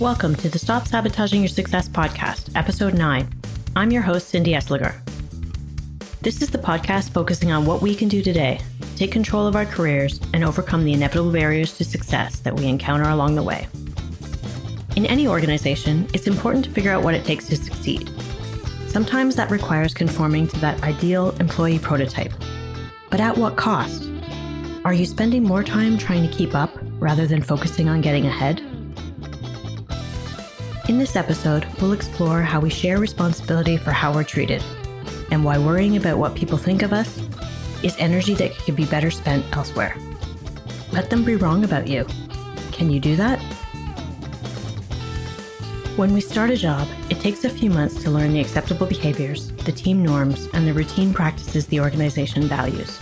Welcome to the Stop Sabotaging Your Success podcast, episode 9. I'm your host, Cindy Esliger. This is the podcast focusing on what we can do today to take control of our careers and overcome the inevitable barriers to success that we encounter along the way. In any organization, it's important to figure out what it takes to succeed. Sometimes that requires conforming to that ideal employee prototype. But at what cost? Are you spending more time trying to keep up rather than focusing on getting ahead? In this episode, we'll explore how we share responsibility for how we're treated and why worrying about what people think of us is energy that could be better spent elsewhere. Let them be wrong about you. Can you do that? When we start a job, it takes a few months to learn the acceptable behaviors, the team norms, and the routine practices the organization values.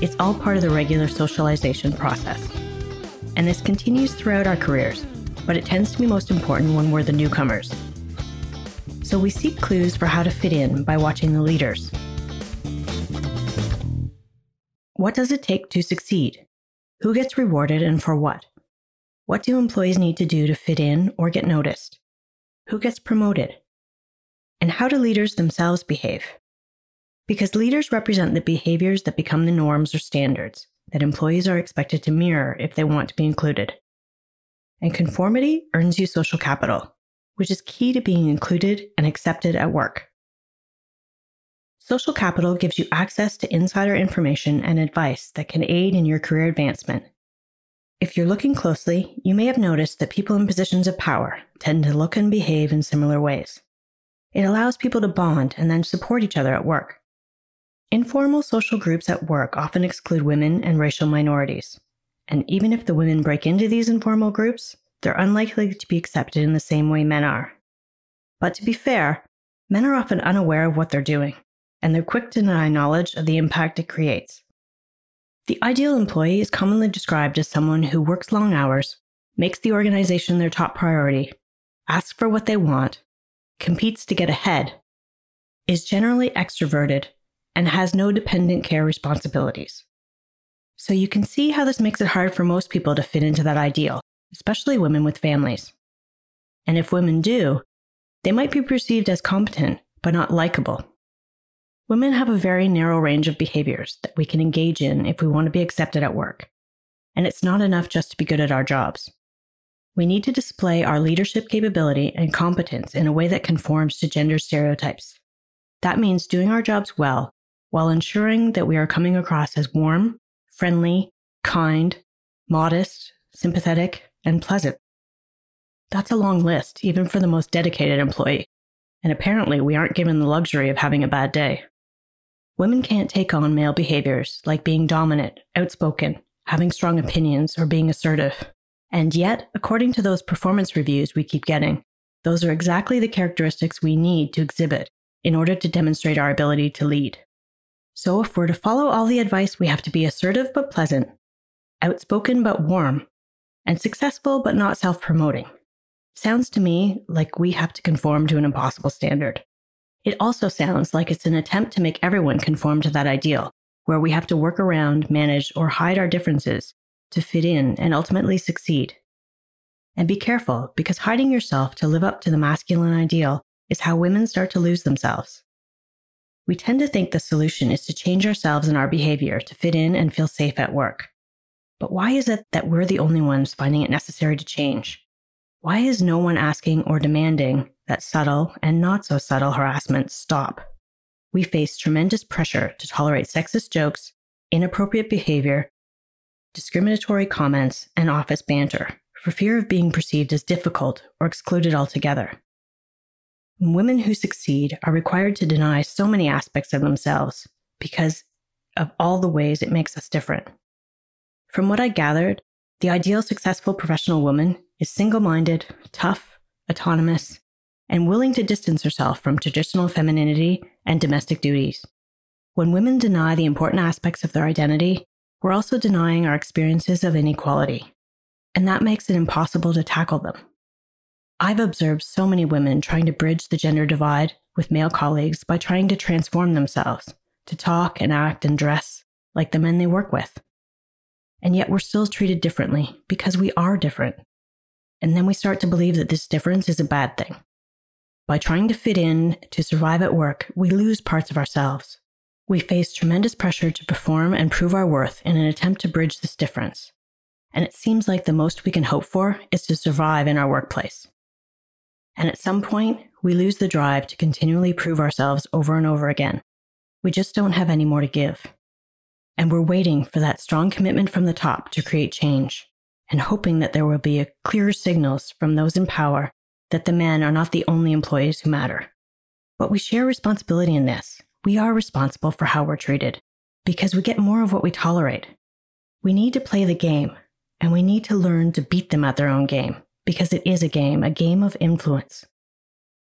It's all part of the regular socialization process. And this continues throughout our careers, but it tends to be most important when we're the newcomers. So we seek clues for how to fit in by watching the leaders. What does it take to succeed? Who gets rewarded and for what? What do employees need to do to fit in or get noticed? Who gets promoted? And how do leaders themselves behave? Because leaders represent the behaviors that become the norms or standards that employees are expected to mirror if they want to be included. And conformity earns you social capital, which is key to being included and accepted at work. Social capital gives you access to insider information and advice that can aid in your career advancement. If you're looking closely, you may have noticed that people in positions of power tend to look and behave in similar ways. It allows people to bond and then support each other at work. Informal social groups at work often exclude women and racial minorities. And even if the women break into these informal groups, they're unlikely to be accepted in the same way men are. But to be fair, men are often unaware of what they're doing, and they're quick to deny knowledge of the impact it creates. The ideal employee is commonly described as someone who works long hours, makes the organization their top priority, asks for what they want, competes to get ahead, is generally extroverted, and has no dependent care responsibilities. So you can see how this makes it hard for most people to fit into that ideal, especially women with families. And if women do, they might be perceived as competent, but not likable. Women have a very narrow range of behaviors that we can engage in if we want to be accepted at work. And it's not enough just to be good at our jobs. We need to display our leadership capability and competence in a way that conforms to gender stereotypes. That means doing our jobs well while ensuring that we are coming across as warm, friendly, kind, modest, sympathetic, and pleasant. That's a long list, even for the most dedicated employee. And apparently, we aren't given the luxury of having a bad day. Women can't take on male behaviors like being dominant, outspoken, having strong opinions, or being assertive. And yet, according to those performance reviews we keep getting, those are exactly the characteristics we need to exhibit in order to demonstrate our ability to lead. So, if we're to follow all the advice, we have to be assertive but pleasant, outspoken but warm, and successful but not self promoting. Sounds to me like we have to conform to an impossible standard. It also sounds like it's an attempt to make everyone conform to that ideal, where we have to work around, manage, or hide our differences to fit in and ultimately succeed. And be careful, because hiding yourself to live up to the masculine ideal is how women start to lose themselves. We tend to think the solution is to change ourselves and our behavior to fit in and feel safe at work. But why is it that we're the only ones finding it necessary to change? Why is no one asking or demanding that subtle and not so subtle harassment stop? We face tremendous pressure to tolerate sexist jokes, inappropriate behavior, discriminatory comments, and office banter for fear of being perceived as difficult or excluded altogether. Women who succeed are required to deny so many aspects of themselves because of all the ways it makes us different. From what I gathered, the ideal successful professional woman is single minded, tough, autonomous, and willing to distance herself from traditional femininity and domestic duties. When women deny the important aspects of their identity, we're also denying our experiences of inequality, and that makes it impossible to tackle them. I've observed so many women trying to bridge the gender divide with male colleagues by trying to transform themselves to talk and act and dress like the men they work with. And yet we're still treated differently because we are different. And then we start to believe that this difference is a bad thing. By trying to fit in to survive at work, we lose parts of ourselves. We face tremendous pressure to perform and prove our worth in an attempt to bridge this difference. And it seems like the most we can hope for is to survive in our workplace. And at some point, we lose the drive to continually prove ourselves over and over again. We just don't have any more to give. And we're waiting for that strong commitment from the top to create change and hoping that there will be clearer signals from those in power that the men are not the only employees who matter. But we share responsibility in this. We are responsible for how we're treated because we get more of what we tolerate. We need to play the game and we need to learn to beat them at their own game because it is a game, a game of influence.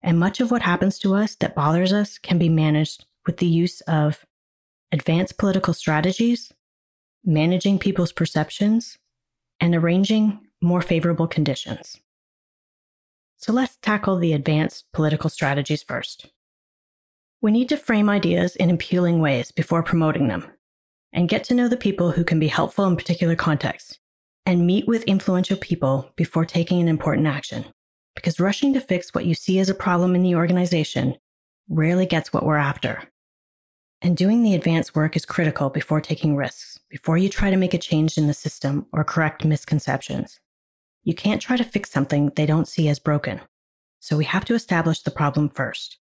And much of what happens to us that bothers us can be managed with the use of advanced political strategies, managing people's perceptions, and arranging more favorable conditions. So let's tackle the advanced political strategies first. We need to frame ideas in appealing ways before promoting them and get to know the people who can be helpful in particular contexts and meet with influential people before taking an important action. Because rushing to fix what you see as a problem in the organization rarely gets what we're after. And doing the advanced work is critical before taking risks, before you try to make a change in the system or correct misconceptions. You can't try to fix something they don't see as broken. So we have to establish the problem first.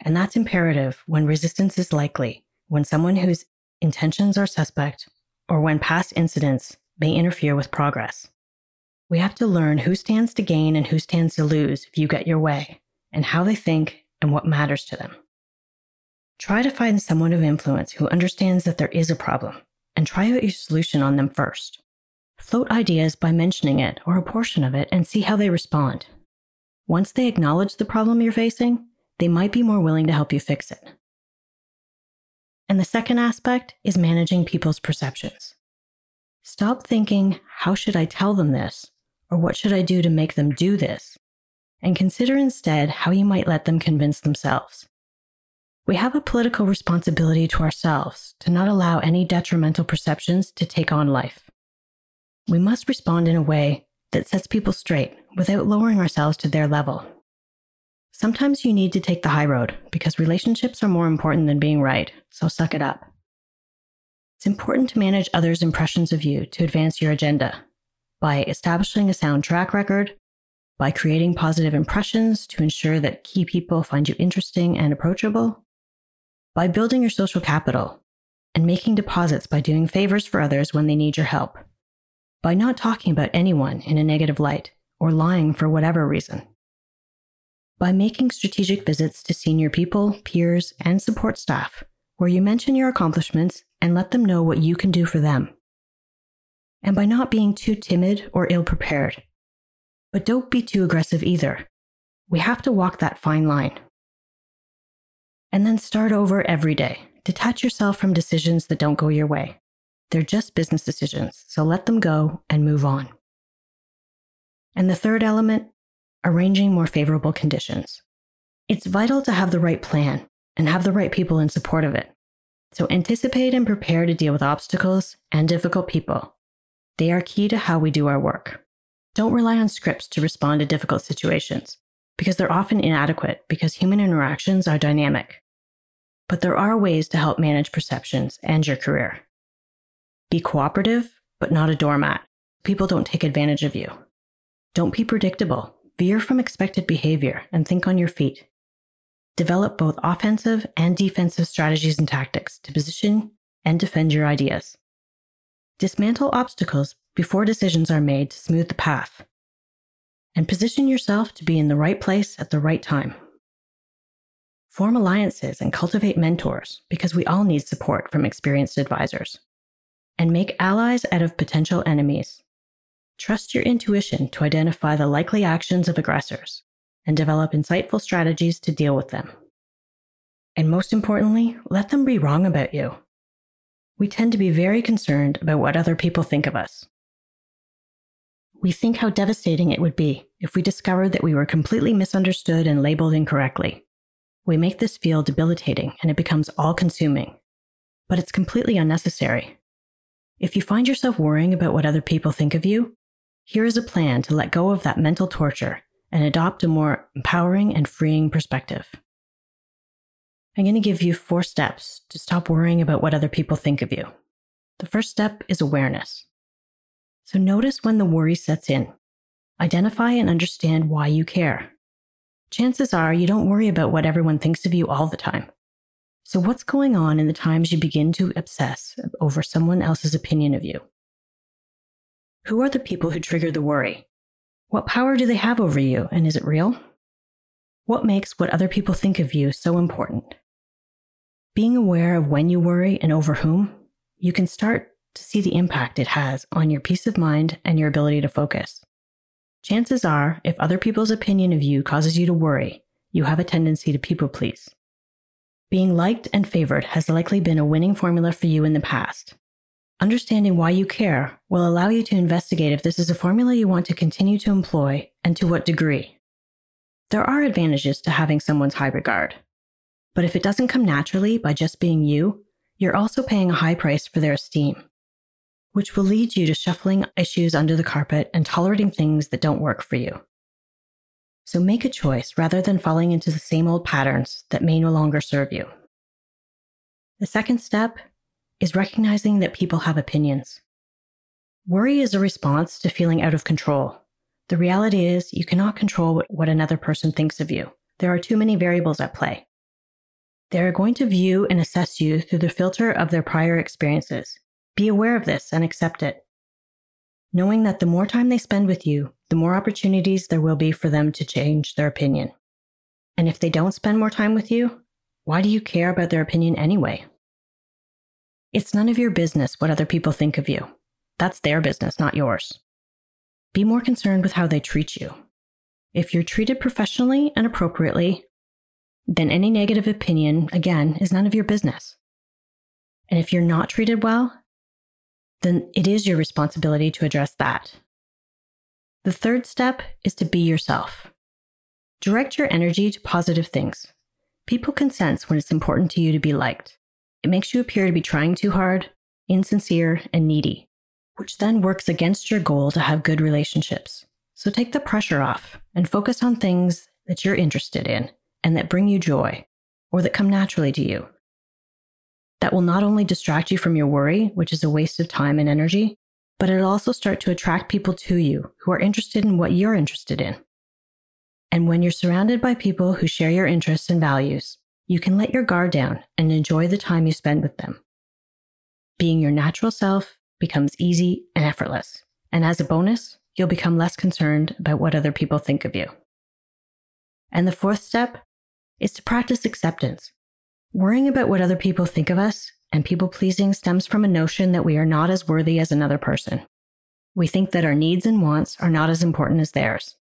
And that's imperative when resistance is likely, when someone whose intentions are suspect, or when past incidents may interfere with progress. We have to learn who stands to gain and who stands to lose if you get your way, and how they think and what matters to them. Try to find someone of influence who understands that there is a problem, and try out your solution on them first. Float ideas by mentioning it or a portion of it and see how they respond. Once they acknowledge the problem you're facing, they might be more willing to help you fix it. And the second aspect is managing people's perceptions. Stop thinking, how should I tell them this? Or what should I do to make them do this? And consider instead how you might let them convince themselves. We have a political responsibility to ourselves to not allow any detrimental perceptions to take on life. We must respond in a way that sets people straight without lowering ourselves to their level. Sometimes you need to take the high road because relationships are more important than being right, so suck it up. It's important to manage others' impressions of you to advance your agenda by establishing a sound track record, by creating positive impressions to ensure that key people find you interesting and approachable, by building your social capital and making deposits by doing favors for others when they need your help by not talking about anyone in a negative light or lying for whatever reason. By making strategic visits to senior people, peers, and support staff, where you mention your accomplishments and let them know what you can do for them. And by not being too timid or ill prepared. But don't be too aggressive either. We have to walk that fine line. And then start over every day. Detach yourself from decisions that don't go your way. They're just business decisions, so let them go and move on. And the third element, arranging more favorable conditions. It's vital to have the right plan and have the right people in support of it. So anticipate and prepare to deal with obstacles and difficult people. They are key to how we do our work. Don't rely on scripts to respond to difficult situations because they're often inadequate because human interactions are dynamic. But there are ways to help manage perceptions and your career. Be cooperative, but not a doormat. People don't take advantage of you. Don't be predictable. Veer from expected behavior and think on your feet. Develop both offensive and defensive strategies and tactics to position and defend your ideas. Dismantle obstacles before decisions are made to smooth the path. And position yourself to be in the right place at the right time. Form alliances and cultivate mentors because we all need support from experienced advisors and make allies out of potential enemies. Trust your intuition to identify the likely actions of aggressors and develop insightful strategies to deal with them. And most importantly, let them be wrong about you. We tend to be very concerned about what other people think of us. We think how devastating it would be if we discovered that we were completely misunderstood and labeled incorrectly. We make this feel debilitating and it becomes all consuming. But it's completely unnecessary. If you find yourself worrying about what other people think of you, here is a plan to let go of that mental torture and adopt a more empowering and freeing perspective. I'm going to give you four steps to stop worrying about what other people think of you. The first step is awareness. So notice when the worry sets in. Identify and understand why you care. Chances are you don't worry about what everyone thinks of you all the time. So, what's going on in the times you begin to obsess over someone else's opinion of you? Who are the people who trigger the worry? What power do they have over you, and is it real? What makes what other people think of you so important? Being aware of when you worry and over whom, you can start to see the impact it has on your peace of mind and your ability to focus. Chances are, if other people's opinion of you causes you to worry, you have a tendency to people please. Being liked and favored has likely been a winning formula for you in the past. Understanding why you care will allow you to investigate if this is a formula you want to continue to employ and to what degree. There are advantages to having someone's high regard. But if it doesn't come naturally by just being you, you're also paying a high price for their esteem, which will lead you to shuffling issues under the carpet and tolerating things that don't work for you. So make a choice rather than falling into the same old patterns that may no longer serve you. The second step is recognizing that people have opinions. Worry is a response to feeling out of control. The reality is, you cannot control what another person thinks of you. There are too many variables at play. They are going to view and assess you through the filter of their prior experiences. Be aware of this and accept it. Knowing that the more time they spend with you, the more opportunities there will be for them to change their opinion. And if they don't spend more time with you, why do you care about their opinion anyway? It's none of your business what other people think of you. That's their business, not yours. Be more concerned with how they treat you. If you're treated professionally and appropriately, then any negative opinion, again, is none of your business. And if you're not treated well, then it is your responsibility to address that. The third step is to be yourself. Direct your energy to positive things. People can sense when it's important to you to be liked. It makes you appear to be trying too hard, insincere, and needy, which then works against your goal to have good relationships. So take the pressure off and focus on things that you're interested in and that bring you joy or that come naturally to you. That will not only distract you from your worry, which is a waste of time and energy, but it'll also start to attract people to you who are interested in what you're interested in. And when you're surrounded by people who share your interests and values, you can let your guard down and enjoy the time you spend with them. Being your natural self becomes easy and effortless. And as a bonus, you'll become less concerned about what other people think of you. And the fourth step is to practice acceptance. Worrying about what other people think of us and people pleasing stems from a notion that we are not as worthy as another person. We think that our needs and wants are not as important as theirs.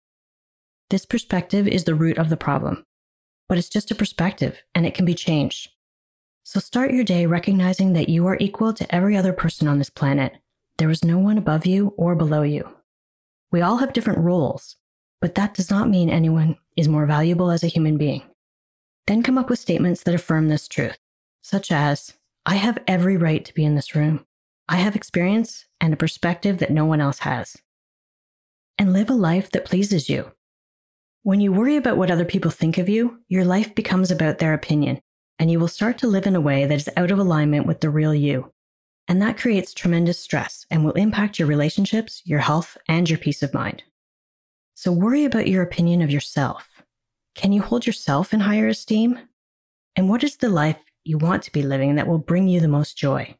This perspective is the root of the problem, but it's just a perspective and it can be changed. So start your day recognizing that you are equal to every other person on this planet. There is no one above you or below you. We all have different roles, but that does not mean anyone is more valuable as a human being. Then come up with statements that affirm this truth, such as I have every right to be in this room. I have experience and a perspective that no one else has. And live a life that pleases you. When you worry about what other people think of you, your life becomes about their opinion, and you will start to live in a way that is out of alignment with the real you. And that creates tremendous stress and will impact your relationships, your health, and your peace of mind. So worry about your opinion of yourself. Can you hold yourself in higher esteem? And what is the life you want to be living that will bring you the most joy?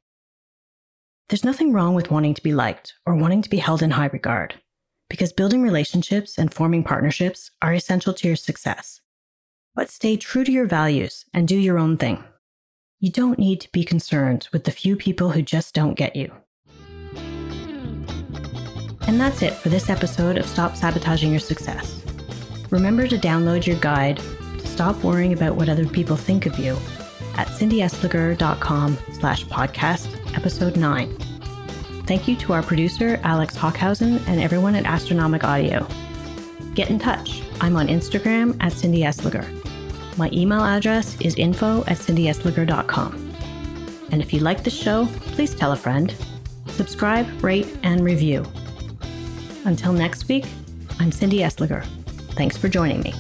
There's nothing wrong with wanting to be liked or wanting to be held in high regard, because building relationships and forming partnerships are essential to your success. But stay true to your values and do your own thing. You don't need to be concerned with the few people who just don't get you. And that's it for this episode of Stop Sabotaging Your Success. Remember to download your guide to stop worrying about what other people think of you at cindyesliger.com slash podcast episode 9. Thank you to our producer, Alex Hockhausen, and everyone at Astronomic Audio. Get in touch. I'm on Instagram at Cindy Esliger. My email address is info at cindyesliger.com. And if you like the show, please tell a friend. Subscribe, rate, and review. Until next week, I'm Cindy Esliger. Thanks for joining me.